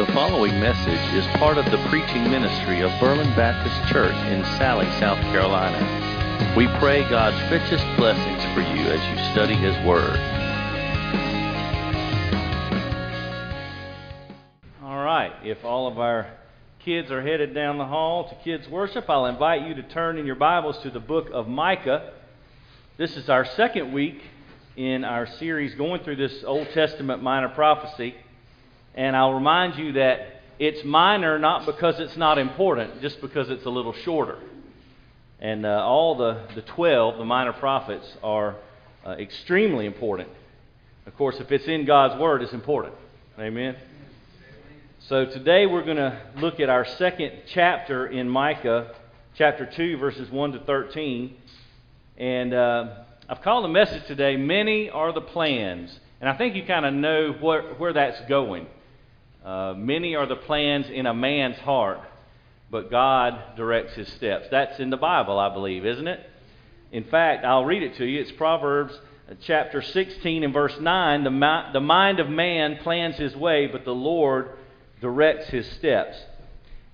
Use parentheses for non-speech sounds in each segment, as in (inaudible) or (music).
The following message is part of the preaching ministry of Berlin Baptist Church in Salley, South Carolina. We pray God's richest blessings for you as you study His Word. All right, if all of our kids are headed down the hall to kids' worship, I'll invite you to turn in your Bibles to the book of Micah. This is our second week in our series going through this Old Testament minor prophecy. And I'll remind you that it's minor not because it's not important, just because it's a little shorter. And uh, all the, the 12, the minor prophets, are uh, extremely important. Of course, if it's in God's Word, it's important. Amen? So today we're going to look at our second chapter in Micah, chapter 2, verses 1 to 13. And uh, I've called the message today, Many Are the Plans. And I think you kind of know where, where that's going. Uh, many are the plans in a man's heart, but God directs his steps. That's in the Bible, I believe, isn't it? In fact, I'll read it to you. It's Proverbs uh, chapter 16 and verse 9. The, mi- the mind of man plans his way, but the Lord directs his steps.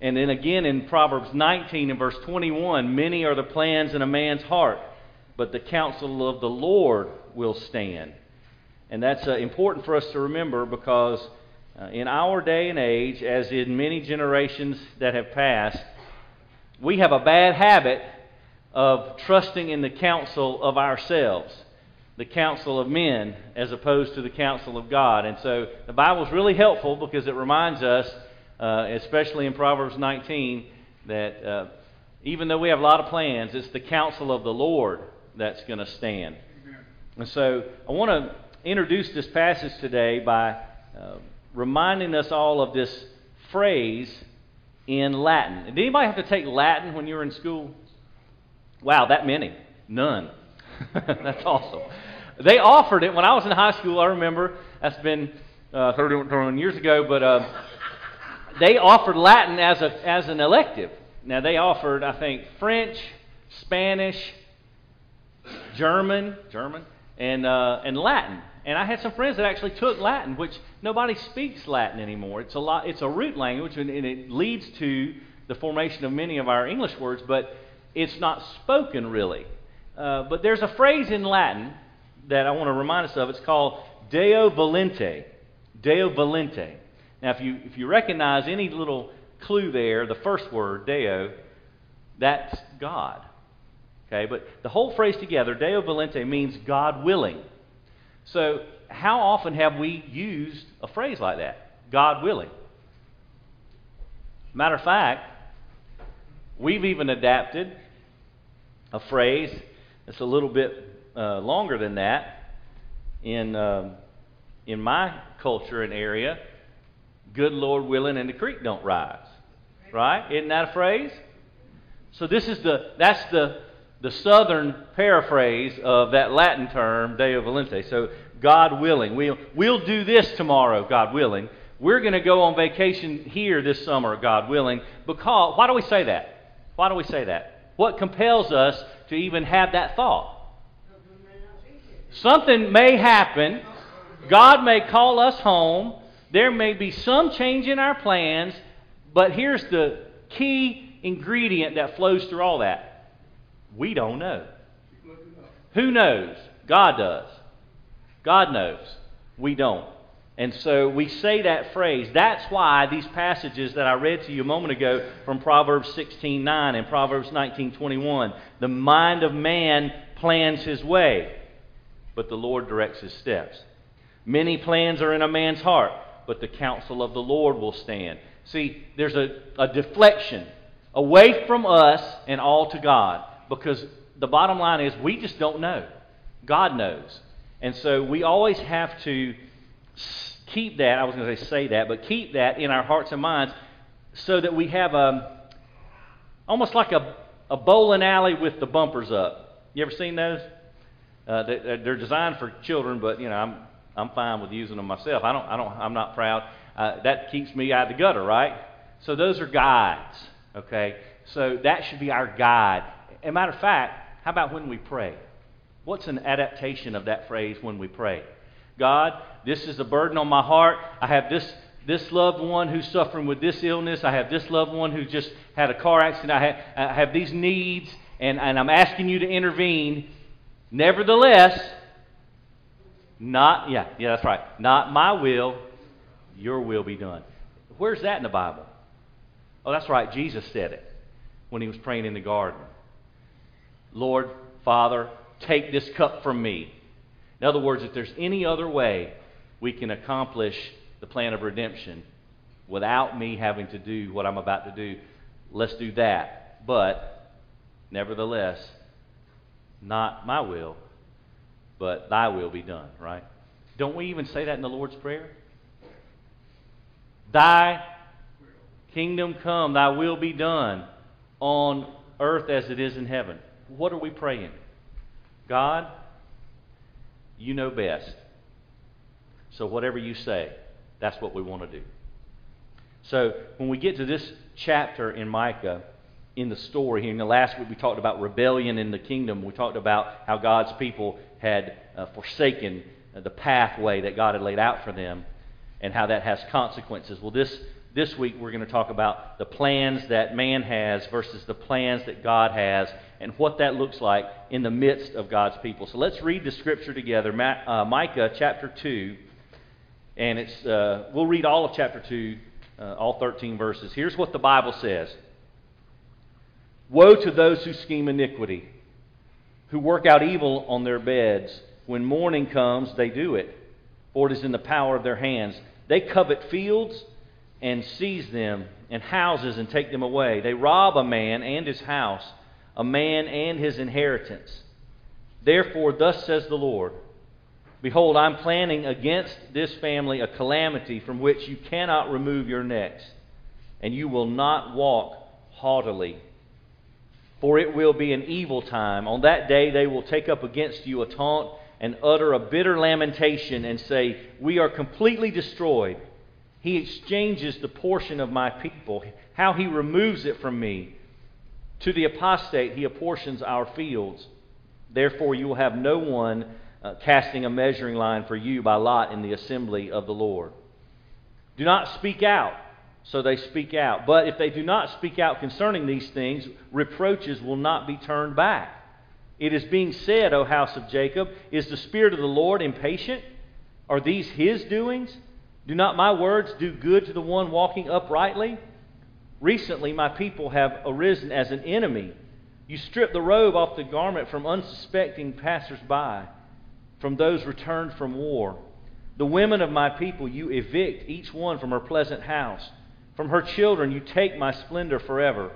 And then again in Proverbs 19 and verse 21 Many are the plans in a man's heart, but the counsel of the Lord will stand. And that's uh, important for us to remember because in our day and age, as in many generations that have passed, we have a bad habit of trusting in the counsel of ourselves, the counsel of men, as opposed to the counsel of God. And so the Bible is really helpful because it reminds us, uh, especially in Proverbs 19, that uh, even though we have a lot of plans, it's the counsel of the Lord that's going to stand. And so I want to introduce this passage today by. Uh, reminding us all of this phrase in Latin. Did anybody have to take Latin when you were in school? Wow, that many. None. (laughs) That's awesome. They offered it when I was in high school. I remember that's been uh, 31 years ago, but uh, they offered Latin as a as an elective. Now they offered, I think, French, Spanish, German, German, and uh, and Latin. And I had some friends that actually took Latin, which nobody speaks Latin anymore. It's a lot. It's a root language, and, and it leads to the formation of many of our English words, but it's not spoken really. Uh, but there's a phrase in Latin that I want to remind us of. It's called Deo volente. Deo volente. Now, if you if you recognize any little clue there, the first word Deo, that's God. Okay, but the whole phrase together, Deo volente, means God willing. So, how often have we used a phrase like that? God willing. Matter of fact, we've even adapted a phrase that's a little bit uh, longer than that in, uh, in my culture and area. Good Lord willing, and the creek don't rise. Right? Isn't that a phrase? So this is the that's the the southern paraphrase of that Latin term, Deo volente. So, God willing. We'll, we'll do this tomorrow, God willing. We're going to go on vacation here this summer, God willing. Because, why do we say that? Why do we say that? What compels us to even have that thought? Something may happen. God may call us home. There may be some change in our plans. But here's the key ingredient that flows through all that we don't know. Who knows? God does. God knows. We don't. And so we say that phrase. That's why these passages that I read to you a moment ago from Proverbs 16:9 and Proverbs 19:21, the mind of man plans his way, but the Lord directs his steps. Many plans are in a man's heart, but the counsel of the Lord will stand. See, there's a, a deflection away from us and all to God because the bottom line is we just don't know. God knows. And so we always have to keep that, I was going to say say that, but keep that in our hearts and minds so that we have a, almost like a, a bowling alley with the bumpers up. You ever seen those? Uh, they, they're designed for children, but you know I'm I'm fine with using them myself. I don't I don't I'm not proud. Uh, that keeps me out of the gutter, right? So those are guides, okay? So that should be our guide. A matter of fact, how about when we pray? What's an adaptation of that phrase when we pray? God, this is a burden on my heart. I have this, this loved one who's suffering with this illness. I have this loved one who just had a car accident. I have, I have these needs, and, and I'm asking you to intervene. Nevertheless, not, yeah, yeah, that's right. Not my will, your will be done. Where's that in the Bible? Oh, that's right. Jesus said it when he was praying in the garden. Lord, Father, take this cup from me. In other words, if there's any other way we can accomplish the plan of redemption without me having to do what I'm about to do, let's do that. But, nevertheless, not my will, but thy will be done, right? Don't we even say that in the Lord's Prayer? Thy kingdom come, thy will be done on earth as it is in heaven. What are we praying? God, you know best. So whatever you say, that's what we want to do. So when we get to this chapter in Micah, in the story here, in the last week we talked about rebellion in the kingdom. We talked about how God's people had uh, forsaken uh, the pathway that God had laid out for them and how that has consequences. Well, this, this week we're going to talk about the plans that man has versus the plans that God has and what that looks like in the midst of God's people. So let's read the scripture together. Ma- uh, Micah chapter 2, and it's, uh, we'll read all of chapter 2, uh, all 13 verses. Here's what the Bible says Woe to those who scheme iniquity, who work out evil on their beds. When morning comes, they do it for it is in the power of their hands. They covet fields and seize them, and houses and take them away. They rob a man and his house, a man and his inheritance. Therefore, thus says the Lord Behold, I'm planning against this family a calamity from which you cannot remove your necks, and you will not walk haughtily. For it will be an evil time. On that day they will take up against you a taunt and utter a bitter lamentation and say, We are completely destroyed. He exchanges the portion of my people, how he removes it from me. To the apostate, he apportions our fields. Therefore, you will have no one uh, casting a measuring line for you by lot in the assembly of the Lord. Do not speak out, so they speak out. But if they do not speak out concerning these things, reproaches will not be turned back. It is being said, O house of Jacob, Is the Spirit of the Lord impatient? Are these his doings? Do not my words do good to the one walking uprightly? Recently, my people have arisen as an enemy. You strip the robe off the garment from unsuspecting passers-by, from those returned from war. The women of my people you evict, each one from her pleasant house. From her children you take my splendor forever.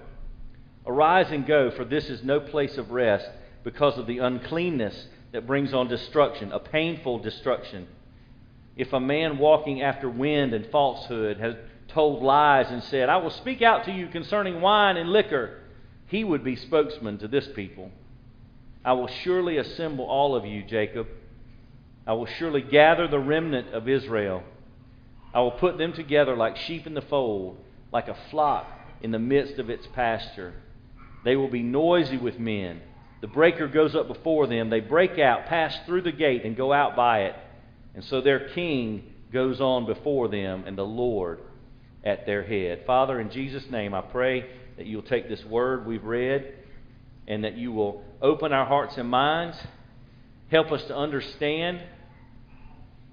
Arise and go, for this is no place of rest because of the uncleanness that brings on destruction, a painful destruction. If a man walking after wind and falsehood has told lies and said, I will speak out to you concerning wine and liquor, he would be spokesman to this people. I will surely assemble all of you, Jacob. I will surely gather the remnant of Israel. I will put them together like sheep in the fold, like a flock in the midst of its pasture. They will be noisy with men the breaker goes up before them. They break out, pass through the gate, and go out by it. And so their king goes on before them, and the Lord at their head. Father, in Jesus' name, I pray that you'll take this word we've read and that you will open our hearts and minds, help us to understand,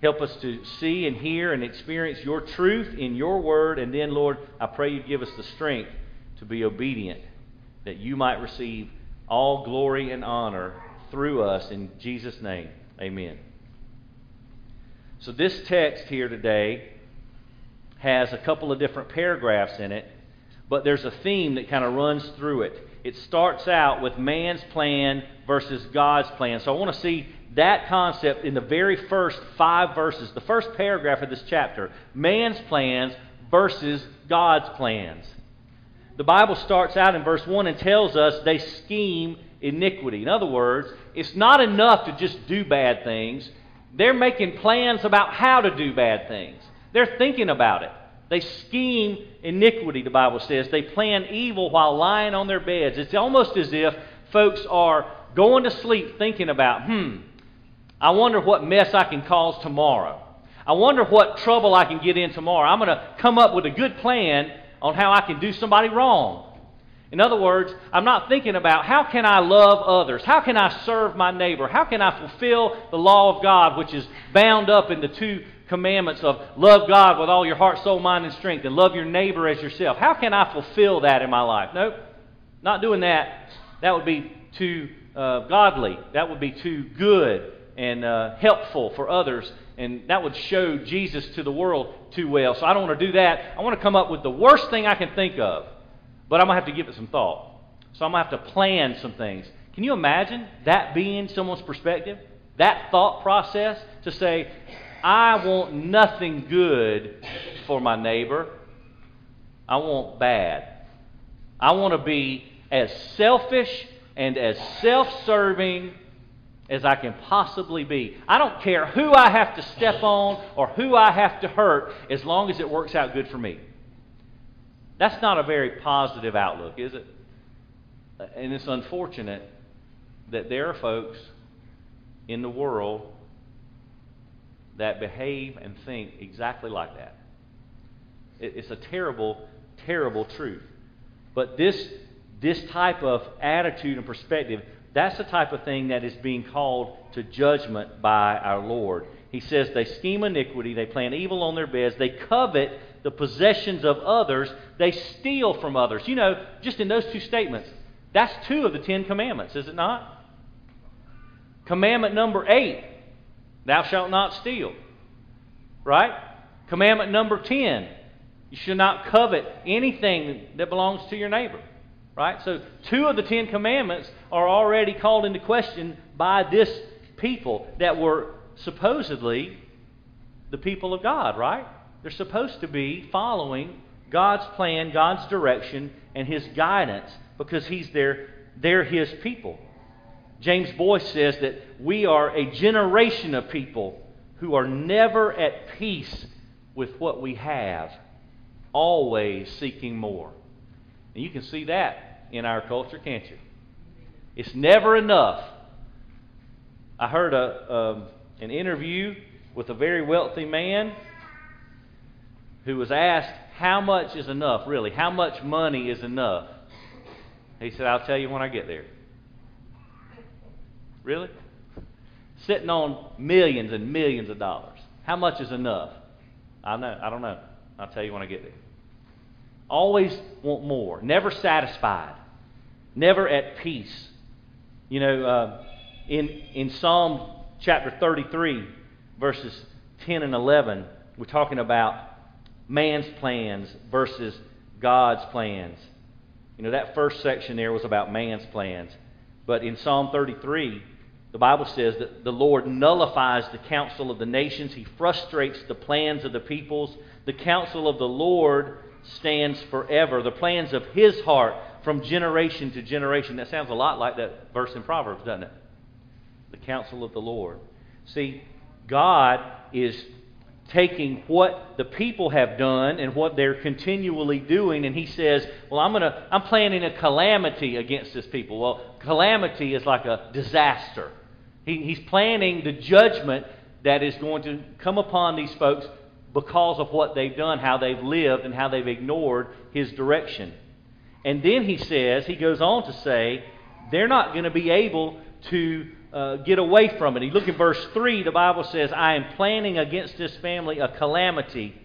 help us to see and hear and experience your truth in your word. And then, Lord, I pray you give us the strength to be obedient, that you might receive all glory and honor through us in Jesus' name. Amen. So, this text here today has a couple of different paragraphs in it, but there's a theme that kind of runs through it. It starts out with man's plan versus God's plan. So, I want to see that concept in the very first five verses, the first paragraph of this chapter man's plans versus God's plans the Bible starts out in verse 1 and tells us they scheme iniquity. In other words, it's not enough to just do bad things. They're making plans about how to do bad things. They're thinking about it. They scheme iniquity, the Bible says. They plan evil while lying on their beds. It's almost as if folks are going to sleep thinking about, hmm, I wonder what mess I can cause tomorrow. I wonder what trouble I can get in tomorrow. I'm going to come up with a good plan on how I can do somebody wrong. In other words, I'm not thinking about how can I love others? How can I serve my neighbor? How can I fulfill the law of God, which is bound up in the two commandments of love God with all your heart, soul, mind, and strength, and love your neighbor as yourself? How can I fulfill that in my life? Nope, not doing that. That would be too uh, godly. That would be too good and uh, helpful for others. And that would show Jesus to the world too well. So I don't want to do that. I want to come up with the worst thing I can think of but I'm going to have to give it some thought. So I'm going to have to plan some things. Can you imagine that being someone's perspective? That thought process to say, I want nothing good for my neighbor. I want bad. I want to be as selfish and as self serving as I can possibly be. I don't care who I have to step on or who I have to hurt as long as it works out good for me. That's not a very positive outlook, is it? And it's unfortunate that there are folks in the world that behave and think exactly like that. It's a terrible, terrible truth. But this, this type of attitude and perspective, that's the type of thing that is being called to judgment by our Lord. He says they scheme iniquity, they plan evil on their beds, they covet the possessions of others, they steal from others. You know, just in those two statements, that's two of the Ten Commandments, is it not? Commandment number eight, thou shalt not steal. Right? Commandment number ten, you should not covet anything that belongs to your neighbor. Right? So, two of the Ten Commandments are already called into question by this people that were supposedly the people of God, right? They're supposed to be following God's plan, God's direction, and His guidance because He's their, they're His people. James Boice says that we are a generation of people who are never at peace with what we have, always seeking more. And you can see that in our culture, can't you? It's never enough. I heard a, um, an interview with a very wealthy man who was asked, How much is enough, really? How much money is enough? He said, I'll tell you when I get there. Really? Sitting on millions and millions of dollars. How much is enough? I know. I don't know. I'll tell you when I get there. Always want more. Never satisfied. Never at peace. You know, uh, in in Psalm chapter 33, verses 10 and 11, we're talking about man's plans versus God's plans. You know, that first section there was about man's plans. But in Psalm 33, the Bible says that the Lord nullifies the counsel of the nations, He frustrates the plans of the peoples. The counsel of the Lord stands forever, the plans of His heart from generation to generation. That sounds a lot like that verse in Proverbs, doesn't it? The counsel of the Lord. See, God is taking what the people have done and what they're continually doing and he says well i'm going to i'm planning a calamity against this people well calamity is like a disaster he, he's planning the judgment that is going to come upon these folks because of what they've done how they've lived and how they've ignored his direction and then he says he goes on to say they're not going to be able to uh, get away from it. You look at verse 3, the Bible says, I am planning against this family a calamity,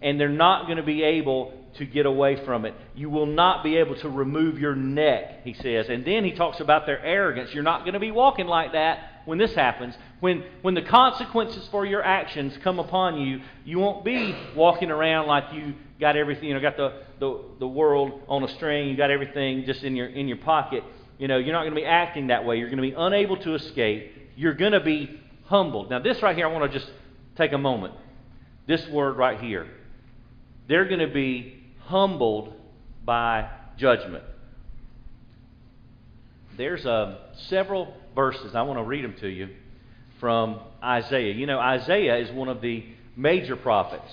and they're not going to be able to get away from it. You will not be able to remove your neck, he says. And then he talks about their arrogance. You're not going to be walking like that when this happens. When, when the consequences for your actions come upon you, you won't be walking around like you got everything, you know, got the, the, the world on a string, you got everything just in your, in your pocket. You know, you're not going to be acting that way. You're going to be unable to escape. You're going to be humbled. Now, this right here, I want to just take a moment. This word right here. They're going to be humbled by judgment. There's uh, several verses. I want to read them to you from Isaiah. You know, Isaiah is one of the major prophets.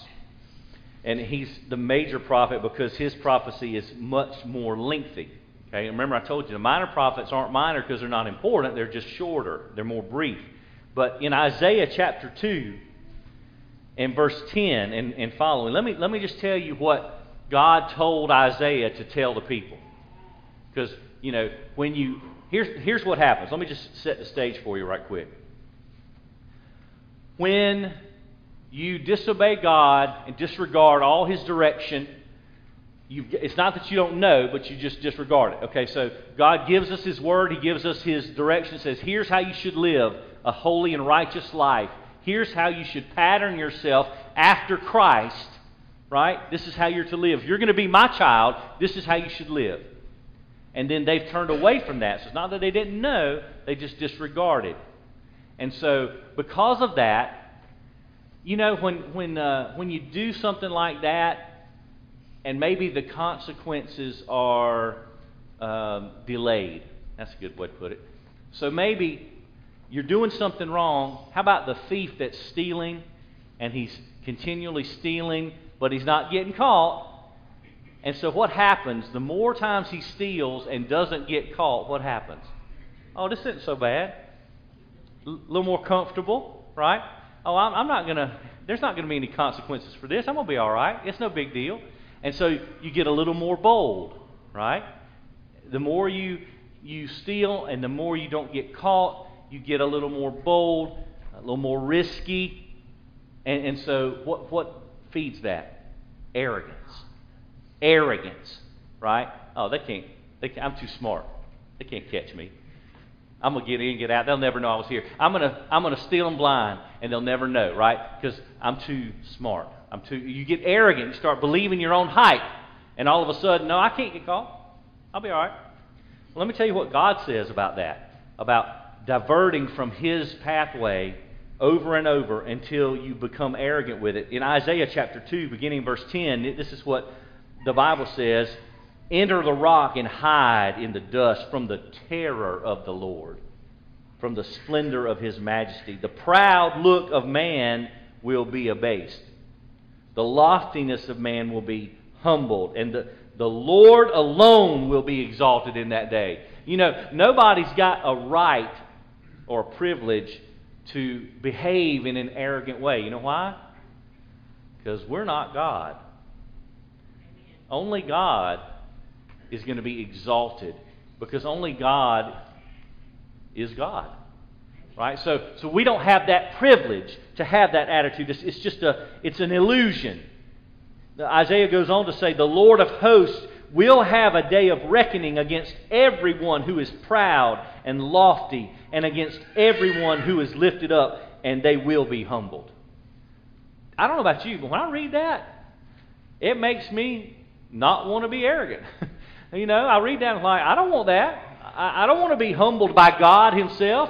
And he's the major prophet because his prophecy is much more lengthy. Okay, remember I told you the minor prophets aren't minor because they're not important, they're just shorter, they're more brief. But in Isaiah chapter 2, in verse 10 and, and following. Let me, let me just tell you what God told Isaiah to tell the people. Because, you know, when you. Here's, here's what happens. Let me just set the stage for you right quick. When you disobey God and disregard all His direction, it's not that you don't know, but you just disregard it. Okay, so God gives us His Word, He gives us His direction, says, here's how you should live a holy and righteous life. Here's how you should pattern yourself after Christ, right? This is how you're to live. You're going to be my child, this is how you should live. And then they've turned away from that. So it's not that they didn't know, they just disregarded. And so, because of that, you know, when, when, uh, when you do something like that, and maybe the consequences are um, delayed. That's a good way to put it. So maybe you're doing something wrong. How about the thief that's stealing and he's continually stealing, but he's not getting caught? And so what happens? The more times he steals and doesn't get caught, what happens? Oh, this isn't so bad. A L- little more comfortable, right? Oh, I'm, I'm not going to, there's not going to be any consequences for this. I'm going to be all right. It's no big deal. And so you get a little more bold, right? The more you, you steal and the more you don't get caught, you get a little more bold, a little more risky. And, and so, what, what feeds that? Arrogance. Arrogance, right? Oh, they can't, they can't. I'm too smart. They can't catch me. I'm gonna get in, get out. They'll never know I was here. I'm gonna, I'm gonna steal them blind, and they'll never know, right? Because I'm too smart. I'm too. You get arrogant. You start believing your own hype, and all of a sudden, no, I can't get caught. I'll be all right. Well, let me tell you what God says about that. About diverting from his pathway over and over until you become arrogant with it. In Isaiah chapter 2, beginning verse 10, this is what the Bible says Enter the rock and hide in the dust from the terror of the Lord, from the splendor of his majesty. The proud look of man will be abased, the loftiness of man will be humbled, and the, the Lord alone will be exalted in that day. You know, nobody's got a right or a privilege to behave in an arrogant way. You know why? Because we're not God. Only God is going to be exalted because only God is God. Right? So, so we don't have that privilege to have that attitude. It's, it's just a, it's an illusion. Isaiah goes on to say, The Lord of hosts will have a day of reckoning against everyone who is proud and lofty, and against everyone who is lifted up, and they will be humbled. I don't know about you, but when I read that, it makes me not want to be arrogant. (laughs) you know, I read that and like, I don't want that. I, I don't want to be humbled by God Himself.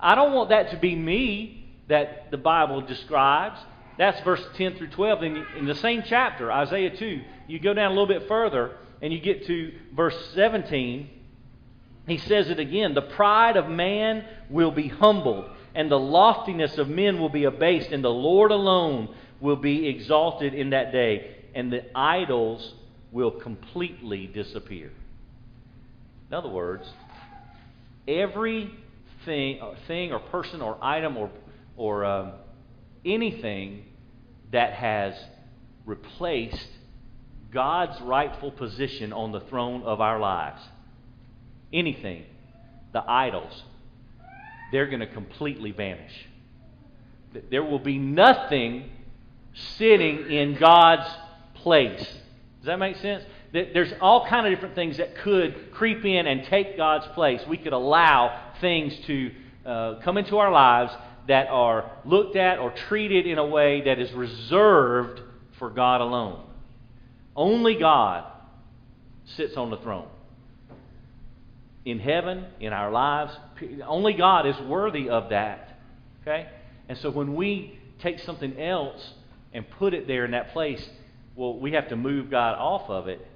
I don't want that to be me that the Bible describes. That's verse 10 through 12. In, in the same chapter, Isaiah 2, you go down a little bit further and you get to verse 17. He says it again the pride of man will be humbled, and the loftiness of men will be abased, and the Lord alone will be exalted in that day, and the idols will completely disappear. In other words, every thing, or, uh, thing or person or item or, or um, anything that has replaced God's rightful position on the throne of our lives anything, the idols, they're going to completely vanish. There will be nothing sitting in God's place. Does that make sense? There's all kind of different things that could creep in and take God's place. We could allow things to uh, come into our lives that are looked at or treated in a way that is reserved for God alone. Only God sits on the throne in heaven, in our lives. Only God is worthy of that. Okay? And so when we take something else and put it there in that place, well, we have to move God off of it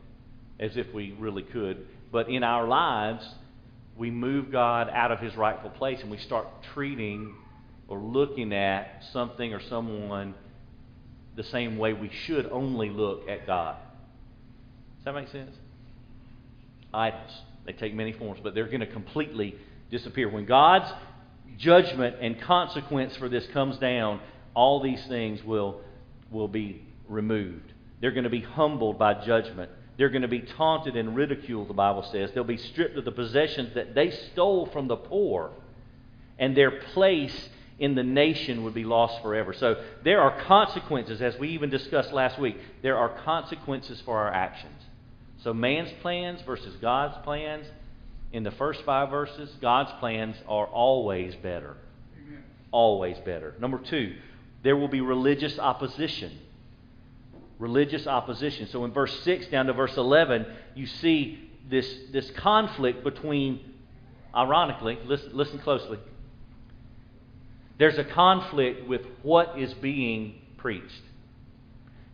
as if we really could. But in our lives, we move God out of his rightful place and we start treating or looking at something or someone the same way we should only look at God. Does that make sense? Idols. They take many forms, but they're going to completely disappear. When God's judgment and consequence for this comes down, all these things will, will be removed. They're going to be humbled by judgment. They're going to be taunted and ridiculed, the Bible says. They'll be stripped of the possessions that they stole from the poor, and their place in the nation would be lost forever. So there are consequences, as we even discussed last week. There are consequences for our actions. So man's plans versus God's plans. In the first five verses, God's plans are always better. Amen. Always better. Number two, there will be religious opposition religious opposition. So in verse 6 down to verse 11, you see this, this conflict between, ironically, listen, listen closely. There's a conflict with what is being preached.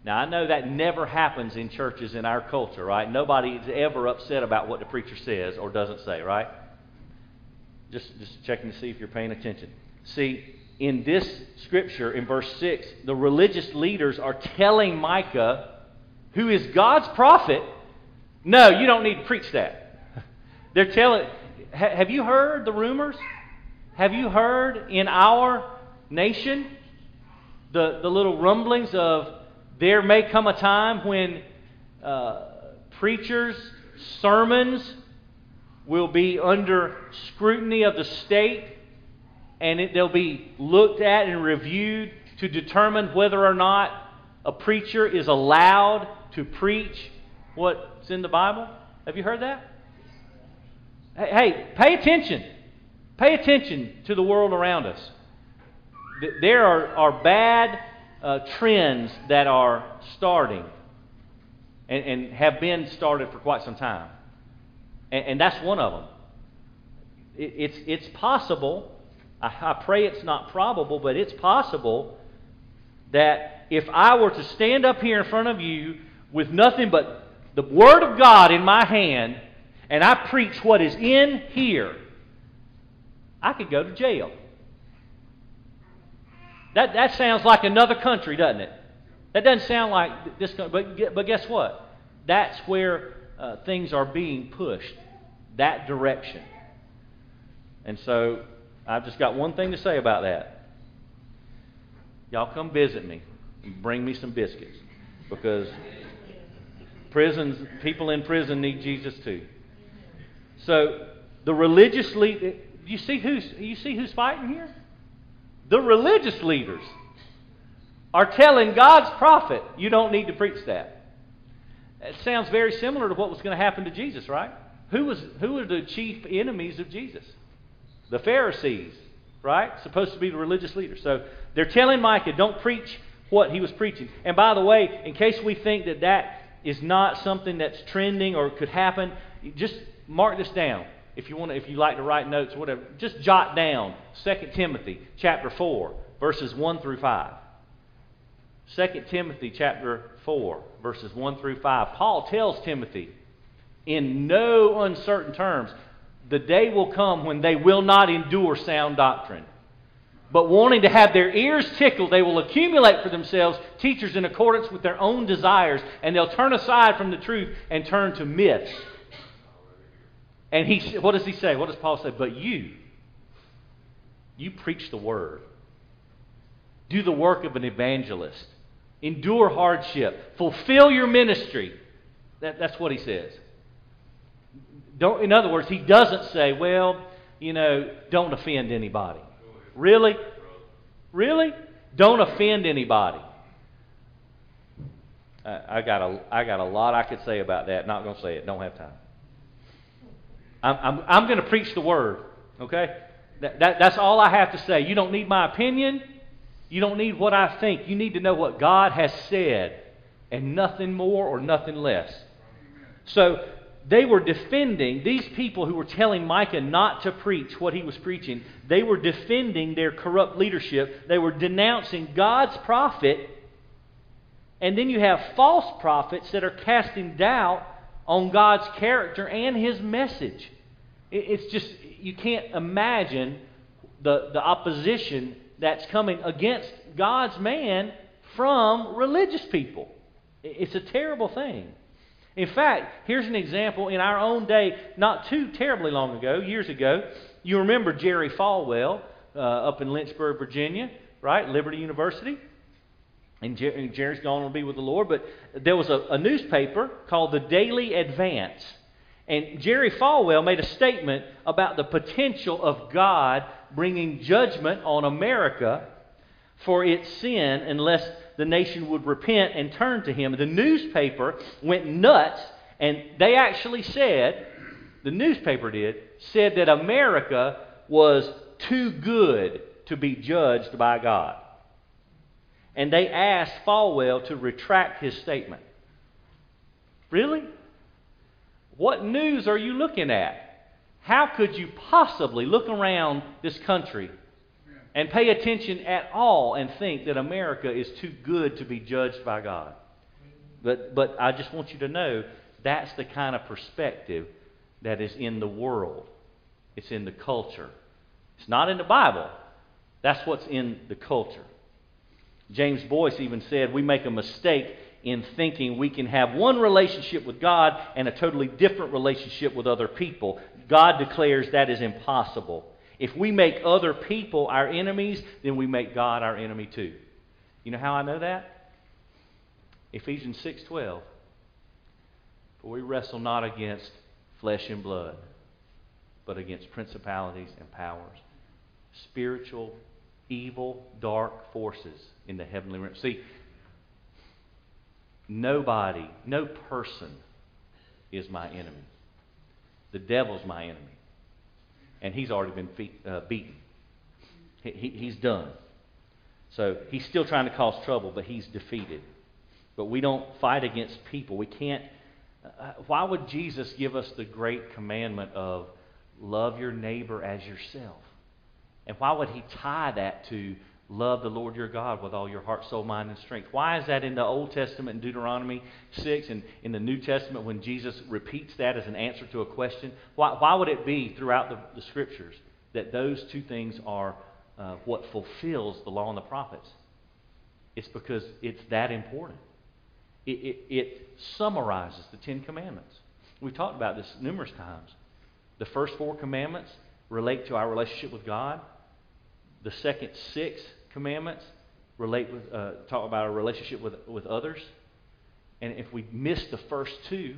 Now, I know that never happens in churches in our culture, right? Nobody is ever upset about what the preacher says or doesn't say, right? Just, just checking to see if you're paying attention. See, in this scripture, in verse 6, the religious leaders are telling Micah, who is God's prophet, no, you don't need to preach that. (laughs) They're telling, have you heard the rumors? Have you heard in our nation the, the little rumblings of there may come a time when uh, preachers' sermons will be under scrutiny of the state and it, they'll be looked at and reviewed to determine whether or not a preacher is allowed to preach what's in the Bible. Have you heard that? Hey, hey pay attention. Pay attention to the world around us. There are, are bad uh, trends that are starting and, and, have been started for quite some time. And, and that's one of them. It, it's, it's possible I, I pray it's not probable, but it's possible that if I were to stand up here in front of you with nothing but the Word of God in my hand and I preach what is in here, I could go to jail. That, that sounds like another country, doesn't it? That doesn't sound like this country. But, but guess what? That's where uh, things are being pushed, that direction. And so I've just got one thing to say about that. Y'all come visit me and bring me some biscuits because prisons, people in prison need Jesus too. So the religious you see who's you see who's fighting here? The religious leaders are telling God's prophet, you don't need to preach that. It sounds very similar to what was going to happen to Jesus, right? Who was who were the chief enemies of Jesus? The Pharisees, right? Supposed to be the religious leaders. So they're telling Micah, don't preach what he was preaching. And by the way, in case we think that that is not something that's trending or could happen, just mark this down. If you want to, if you like to write notes or whatever, just jot down 2 Timothy chapter 4, verses 1 through 5. 2 Timothy chapter 4, verses 1 through 5. Paul tells Timothy in no uncertain terms the day will come when they will not endure sound doctrine. But wanting to have their ears tickled, they will accumulate for themselves teachers in accordance with their own desires, and they'll turn aside from the truth and turn to myths. And he, what does he say? What does Paul say? But you, you preach the word. Do the work of an evangelist. Endure hardship. Fulfill your ministry. That, that's what he says. Don't, in other words, he doesn't say, well, you know, don't offend anybody. Really? Really? Don't offend anybody. I, got a, I got a lot I could say about that. Not going to say it. Don't have time. I'm, I'm, I'm going to preach the word. Okay? That, that, that's all I have to say. You don't need my opinion. You don't need what I think. You need to know what God has said, and nothing more or nothing less. So they were defending, these people who were telling Micah not to preach what he was preaching, they were defending their corrupt leadership. They were denouncing God's prophet. And then you have false prophets that are casting doubt on God's character and his message. It's just, you can't imagine the, the opposition that's coming against God's man from religious people. It's a terrible thing. In fact, here's an example in our own day, not too terribly long ago, years ago. You remember Jerry Falwell uh, up in Lynchburg, Virginia, right? Liberty University. And Jerry's gone to be with the Lord, but there was a, a newspaper called the Daily Advance. And Jerry Falwell made a statement about the potential of God bringing judgment on America for its sin unless the nation would repent and turn to Him. The newspaper went nuts, and they actually said, the newspaper did, said that America was too good to be judged by God. And they asked Falwell to retract his statement. Really? What news are you looking at? How could you possibly look around this country and pay attention at all and think that America is too good to be judged by God? But, but I just want you to know that's the kind of perspective that is in the world. It's in the culture. It's not in the Bible. That's what's in the culture. James Boice even said we make a mistake in thinking we can have one relationship with God and a totally different relationship with other people. God declares that is impossible. If we make other people our enemies, then we make God our enemy too. You know how I know that? Ephesians 6:12. For we wrestle not against flesh and blood, but against principalities and powers, spiritual evil dark forces in the heavenly realm. See, Nobody, no person is my enemy. The devil's my enemy. And he's already been fe- uh, beaten. He, he, he's done. So he's still trying to cause trouble, but he's defeated. But we don't fight against people. We can't. Uh, why would Jesus give us the great commandment of love your neighbor as yourself? And why would he tie that to Love the Lord your God with all your heart, soul, mind, and strength. Why is that in the Old Testament in Deuteronomy 6 and in the New Testament when Jesus repeats that as an answer to a question? Why, why would it be throughout the, the Scriptures that those two things are uh, what fulfills the law and the prophets? It's because it's that important. It, it, it summarizes the Ten Commandments. We've talked about this numerous times. The first four commandments relate to our relationship with God. The second six commandments relate with, uh, talk about our relationship with, with others. And if we miss the first two,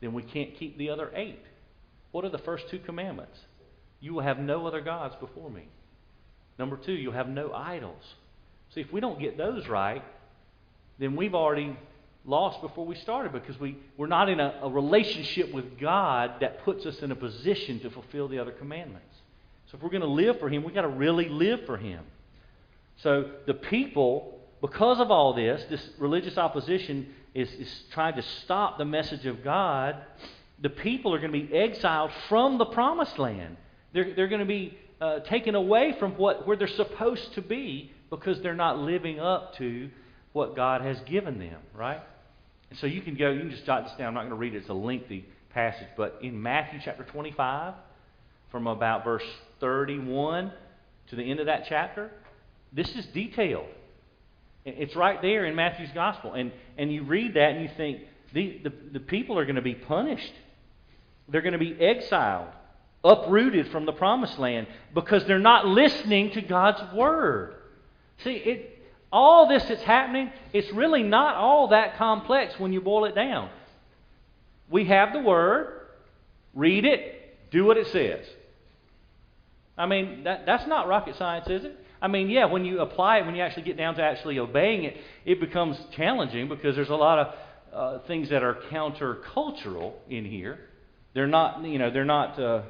then we can't keep the other eight. What are the first two commandments? You will have no other gods before me. Number two, you'll have no idols. See, if we don't get those right, then we've already lost before we started because we, we're not in a, a relationship with God that puts us in a position to fulfill the other commandments. So if we're going to live for Him, we've got to really live for Him. So the people, because of all this, this religious opposition is, is trying to stop the message of God. The people are going to be exiled from the promised land. They're, they're going to be uh, taken away from what, where they're supposed to be because they're not living up to what God has given them, right? And so you can go, you can just jot this down. I'm not going to read it, it's a lengthy passage. But in Matthew chapter 25, from about verse 31 to the end of that chapter, this is detailed. It's right there in Matthew's gospel. And, and you read that and you think, the, the, the people are going to be punished. They're going to be exiled, uprooted from the promised land because they're not listening to God's word. See, it, all this that's happening, it's really not all that complex when you boil it down. We have the word, read it, do what it says. I mean, that, that's not rocket science, is it? I mean, yeah, when you apply it, when you actually get down to actually obeying it, it becomes challenging because there's a lot of uh, things that are countercultural in here. They're not, you know, they're not, uh,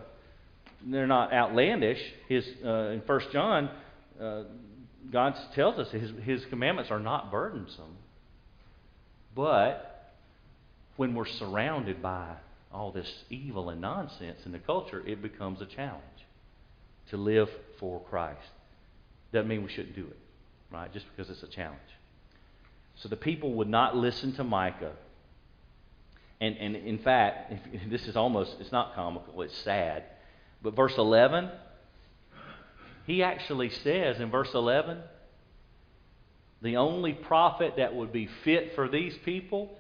they're not outlandish. His uh, in First John, uh, God tells us his, his commandments are not burdensome. But when we're surrounded by all this evil and nonsense in the culture, it becomes a challenge to live for Christ. Doesn't mean we shouldn't do it, right? Just because it's a challenge. So the people would not listen to Micah. And, and in fact, if, (laughs) this is almost, it's not comical, it's sad. But verse 11, he actually says in verse 11, the only prophet that would be fit for these people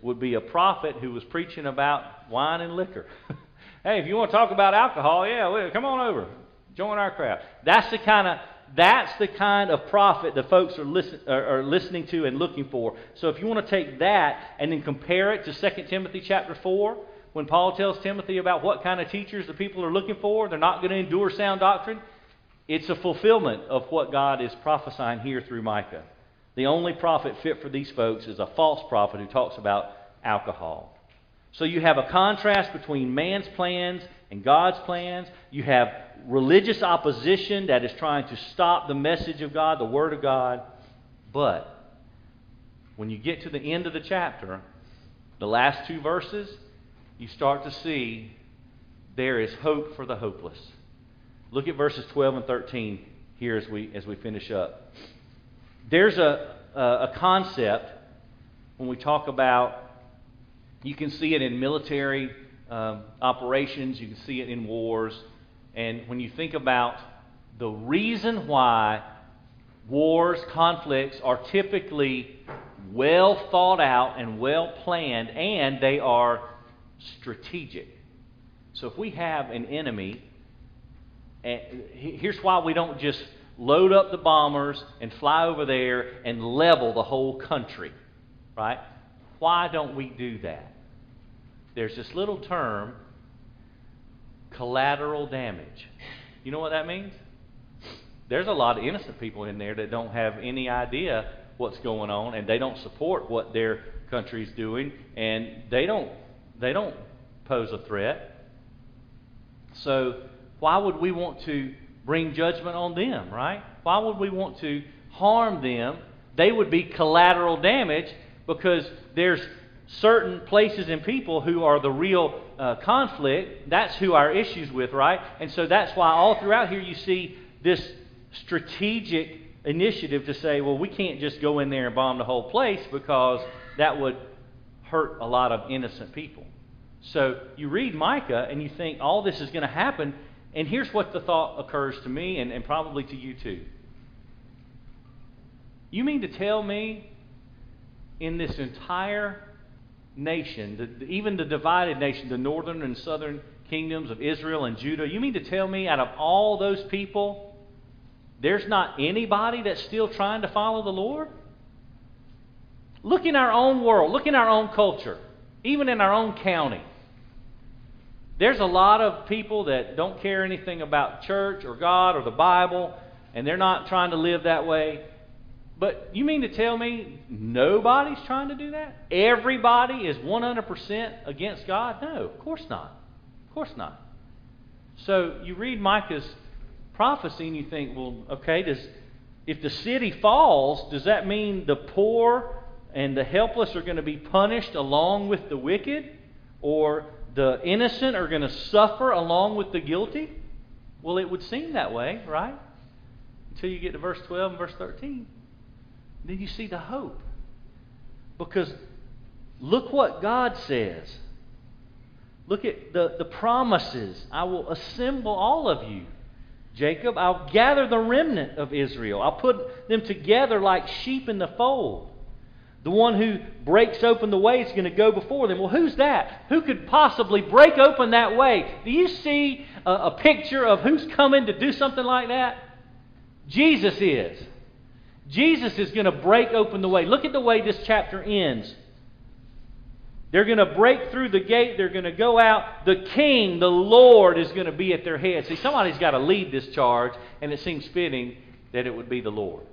would be a prophet who was preaching about wine and liquor. (laughs) hey, if you want to talk about alcohol, yeah, well, come on over. Join our crowd. That's the kind of That's the kind of prophet the folks are, listen, are, are listening to and looking for. So if you want to take that and then compare it to 2 Timothy chapter 4, when Paul tells Timothy about what kind of teachers the people are looking for, they're not going to endure sound doctrine. It's a fulfillment of what God is prophesying here through Micah. The only prophet fit for these folks is a false prophet who talks about alcohol. So you have a contrast between man's plans and God's plans. You have religious opposition that is trying to stop the message of God, the Word of God. But when you get to the end of the chapter, the last two verses, you start to see there is hope for the hopeless. Look at verses 12 and 13 here as we, as we finish up. There's a, a, a concept when we talk about, you can see it in military um, operations, you can see it in wars. And when you think about the reason why wars, conflicts are typically well thought out and well planned, and they are strategic. So if we have an enemy, and here's why we don't just load up the bombers and fly over there and level the whole country, right? Why don't we do that? There's this little term, collateral damage. You know what that means? There's a lot of innocent people in there that don't have any idea what's going on and they don't support what their country's doing and they don't they don't pose a threat. So why would we want to bring judgment on them, right? Why would we want to harm them? They would be collateral damage because there's certain places and people who are the real uh, conflict. That's who our issues with, right? And so that's why all throughout here you see this strategic initiative to say, well, we can't just go in there and bomb the whole place because that would hurt a lot of innocent people. So you read Micah and you think all this is going to happen, and here's what the thought occurs to me and, and probably to you too. You mean to tell me in this entire nation, the, even the divided nation, the northern and southern kingdoms of Israel and Judah, you mean to tell me out of all those people, there's not anybody that's still trying to follow the Lord? Look in our own world, look in our own culture, even in our own county. There's a lot of people that don't care anything about church or God or the Bible, and they're not trying to live that way. But you mean to tell me nobody's trying to do that? Everybody is 100% against God? No, of course not. Of course not. So you read Micah's prophecy and you think, well, okay, does if the city falls, does that mean the poor and the helpless are going to be punished along with the wicked? Or the innocent are going to suffer along with the guilty? Well, it would seem that way, right? Until you get to verse 12 and verse 13. Then you see the hope. Because look what God says. Look at the, the promises. I will assemble all of you. Jacob, I'll gather the remnant of Israel. I'll put them together like sheep in the fold. The one who breaks open the way is going to go before them. Well, who's that? Who could possibly break open that way? Do you see a, a picture of who's coming to do something like that? Jesus is. Jesus is going to break open the way. Look at the way this chapter ends. They're going to break through the gate. They're going to go out. The king, the Lord, is going to be at their head. See, somebody's got to lead this charge, and it seems fitting that it would be the Lord.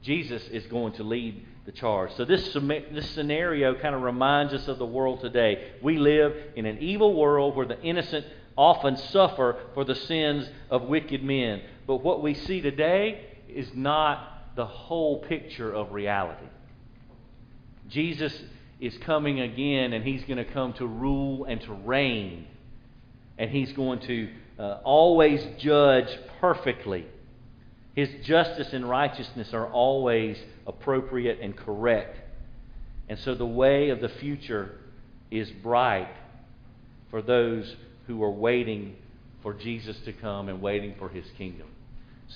Jesus is going to lead the charge. So this, this scenario kind of reminds us of the world today. We live in an evil world where the innocent often suffer for the sins of wicked men. But what we see today is not the whole picture of reality. Jesus is coming again, and he's going to come to rule and to reign. And he's going to uh, always judge perfectly. His justice and righteousness are always appropriate and correct. And so the way of the future is bright for those who are waiting for Jesus to come and waiting for his kingdom.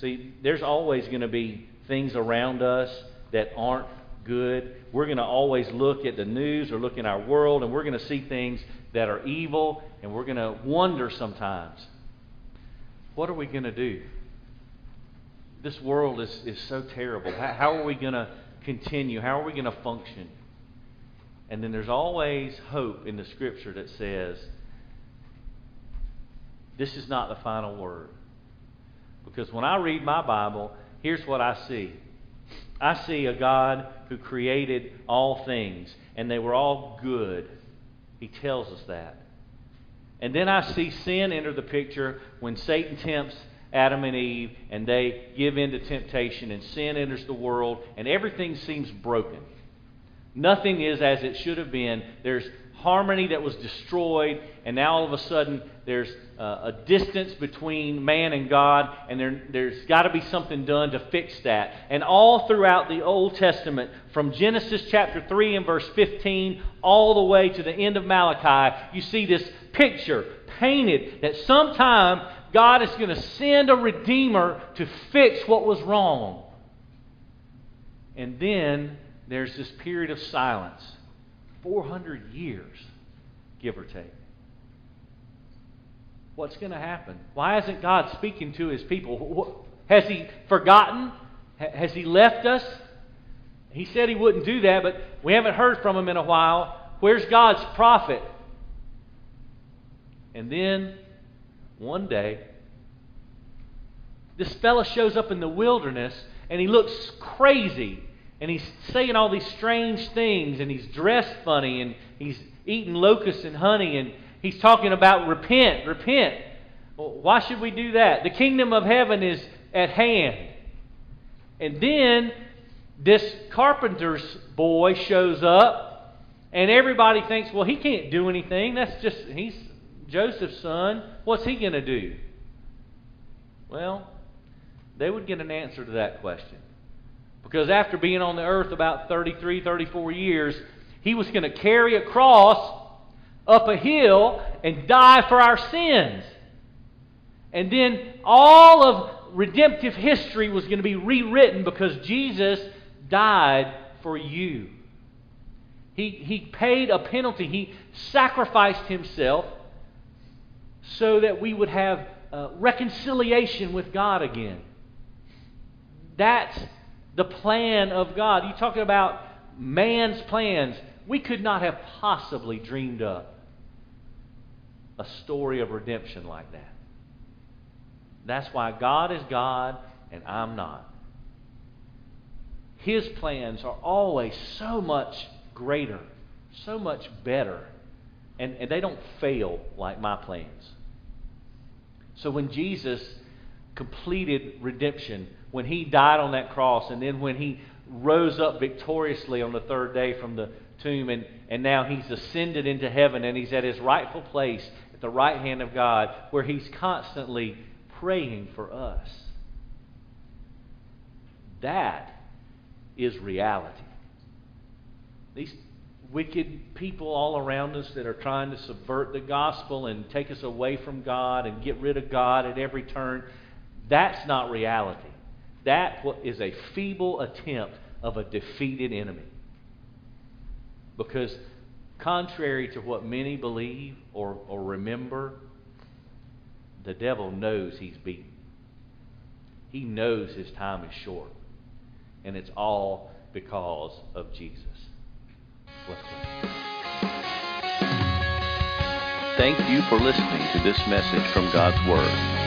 See, there's always going to be things around us that aren't good. We're going to always look at the news or look in our world and we're going to see things that are evil and we're going to wonder sometimes what are we going to do? this world is, is so terrible. How, how are we going to continue? How are we going to function? And then there's always hope in the scripture that says, this is not the final word. Because when I read my Bible, here's what I see I see a God who created all things, and they were all good. He tells us that. And then I see sin enter the picture when Satan tempts Adam and Eve, and they give in to temptation, and sin enters the world, and everything seems broken. Nothing is as it should have been. There's harmony that was destroyed, and now all of a sudden there's uh, a distance between man and God, and there, there's got to be something done to fix that. And all throughout the Old Testament, from Genesis chapter 3 and verse 15 all the way to the end of Malachi, you see this picture painted that sometime God is going to send a Redeemer to fix what was wrong. And then there's this period of silence 400 years, give or take. What's going to happen? Why isn't God speaking to his people? Has he forgotten? Has he left us? He said he wouldn't do that, but we haven't heard from him in a while. Where's God's prophet? And then one day, this fella shows up in the wilderness and he looks crazy and he's saying all these strange things and he's dressed funny and he's eating locusts and honey and he's talking about repent, repent. Well, why should we do that? The kingdom of heaven is at hand. And then this carpenter's boy shows up and everybody thinks, well, he can't do anything. That's just, he's Joseph's son. What's he going to do? Well, they would get an answer to that question. Because after being on the earth about 33, 34 years, he was going to carry a cross up a hill and die for our sins. And then all of redemptive history was going to be rewritten because Jesus died for you. He, he paid a penalty, he sacrificed himself so that we would have uh, reconciliation with God again. That's the plan of God. You talking about man's plans. We could not have possibly dreamed up a story of redemption like that. That's why God is God and I'm not. His plans are always so much greater, so much better, and, and they don't fail like my plans. So when Jesus completed redemption, when he died on that cross, and then when he rose up victoriously on the third day from the tomb, and, and now he's ascended into heaven, and he's at his rightful place at the right hand of God, where he's constantly praying for us. That is reality. These wicked people all around us that are trying to subvert the gospel and take us away from God and get rid of God at every turn. That's not reality. That is a feeble attempt of a defeated enemy. Because, contrary to what many believe or, or remember, the devil knows he's beaten. He knows his time is short. And it's all because of Jesus. Let's. Thank you for listening to this message from God's Word.